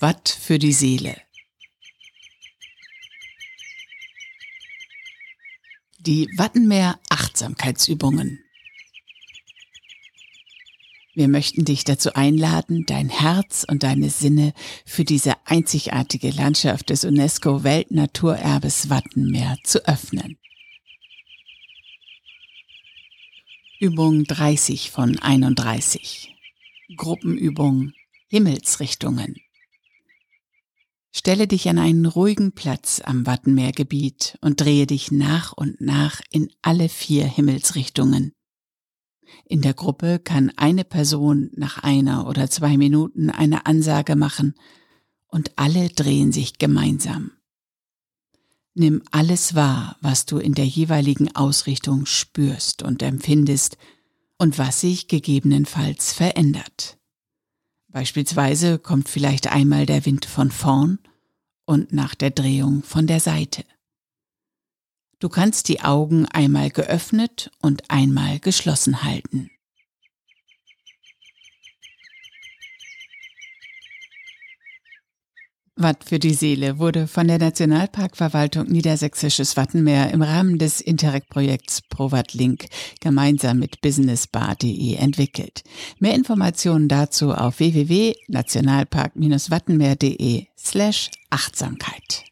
Watt für die Seele. Die Wattenmeer Achtsamkeitsübungen. Wir möchten dich dazu einladen, dein Herz und deine Sinne für diese einzigartige Landschaft des UNESCO Weltnaturerbes Wattenmeer zu öffnen. Übung 30 von 31. Gruppenübung Himmelsrichtungen. Stelle dich an einen ruhigen Platz am Wattenmeergebiet und drehe dich nach und nach in alle vier Himmelsrichtungen. In der Gruppe kann eine Person nach einer oder zwei Minuten eine Ansage machen und alle drehen sich gemeinsam. Nimm alles wahr, was du in der jeweiligen Ausrichtung spürst und empfindest und was sich gegebenenfalls verändert. Beispielsweise kommt vielleicht einmal der Wind von vorn und nach der Drehung von der Seite. Du kannst die Augen einmal geöffnet und einmal geschlossen halten. Watt für die Seele wurde von der Nationalparkverwaltung Niedersächsisches Wattenmeer im Rahmen des Interreg-Projekts ProWatt Link gemeinsam mit businessbar.de entwickelt. Mehr Informationen dazu auf www.nationalpark-wattenmeer.de slash Achtsamkeit.